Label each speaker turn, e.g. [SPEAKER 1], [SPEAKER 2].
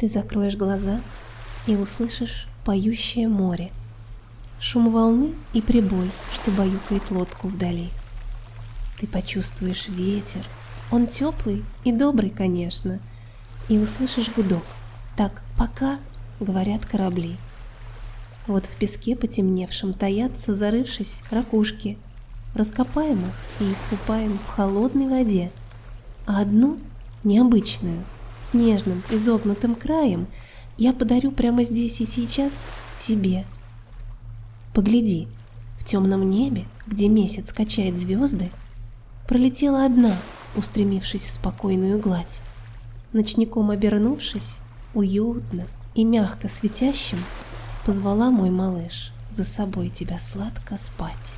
[SPEAKER 1] Ты закроешь глаза и услышишь поющее море, шум волны и прибой, что баюкает лодку вдали. Ты почувствуешь ветер, он теплый и добрый, конечно, и услышишь гудок. Так пока, говорят корабли. Вот в песке потемневшем таятся, зарывшись, ракушки. Раскопаем их и искупаем в холодной воде. А одну, необычную, с нежным изогнутым краем, я подарю прямо здесь и сейчас тебе. Погляди, в темном небе, где месяц качает звезды, пролетела одна, устремившись в спокойную гладь. Ночником обернувшись, уютно и мягко светящим, позвала мой малыш за собой тебя сладко спать.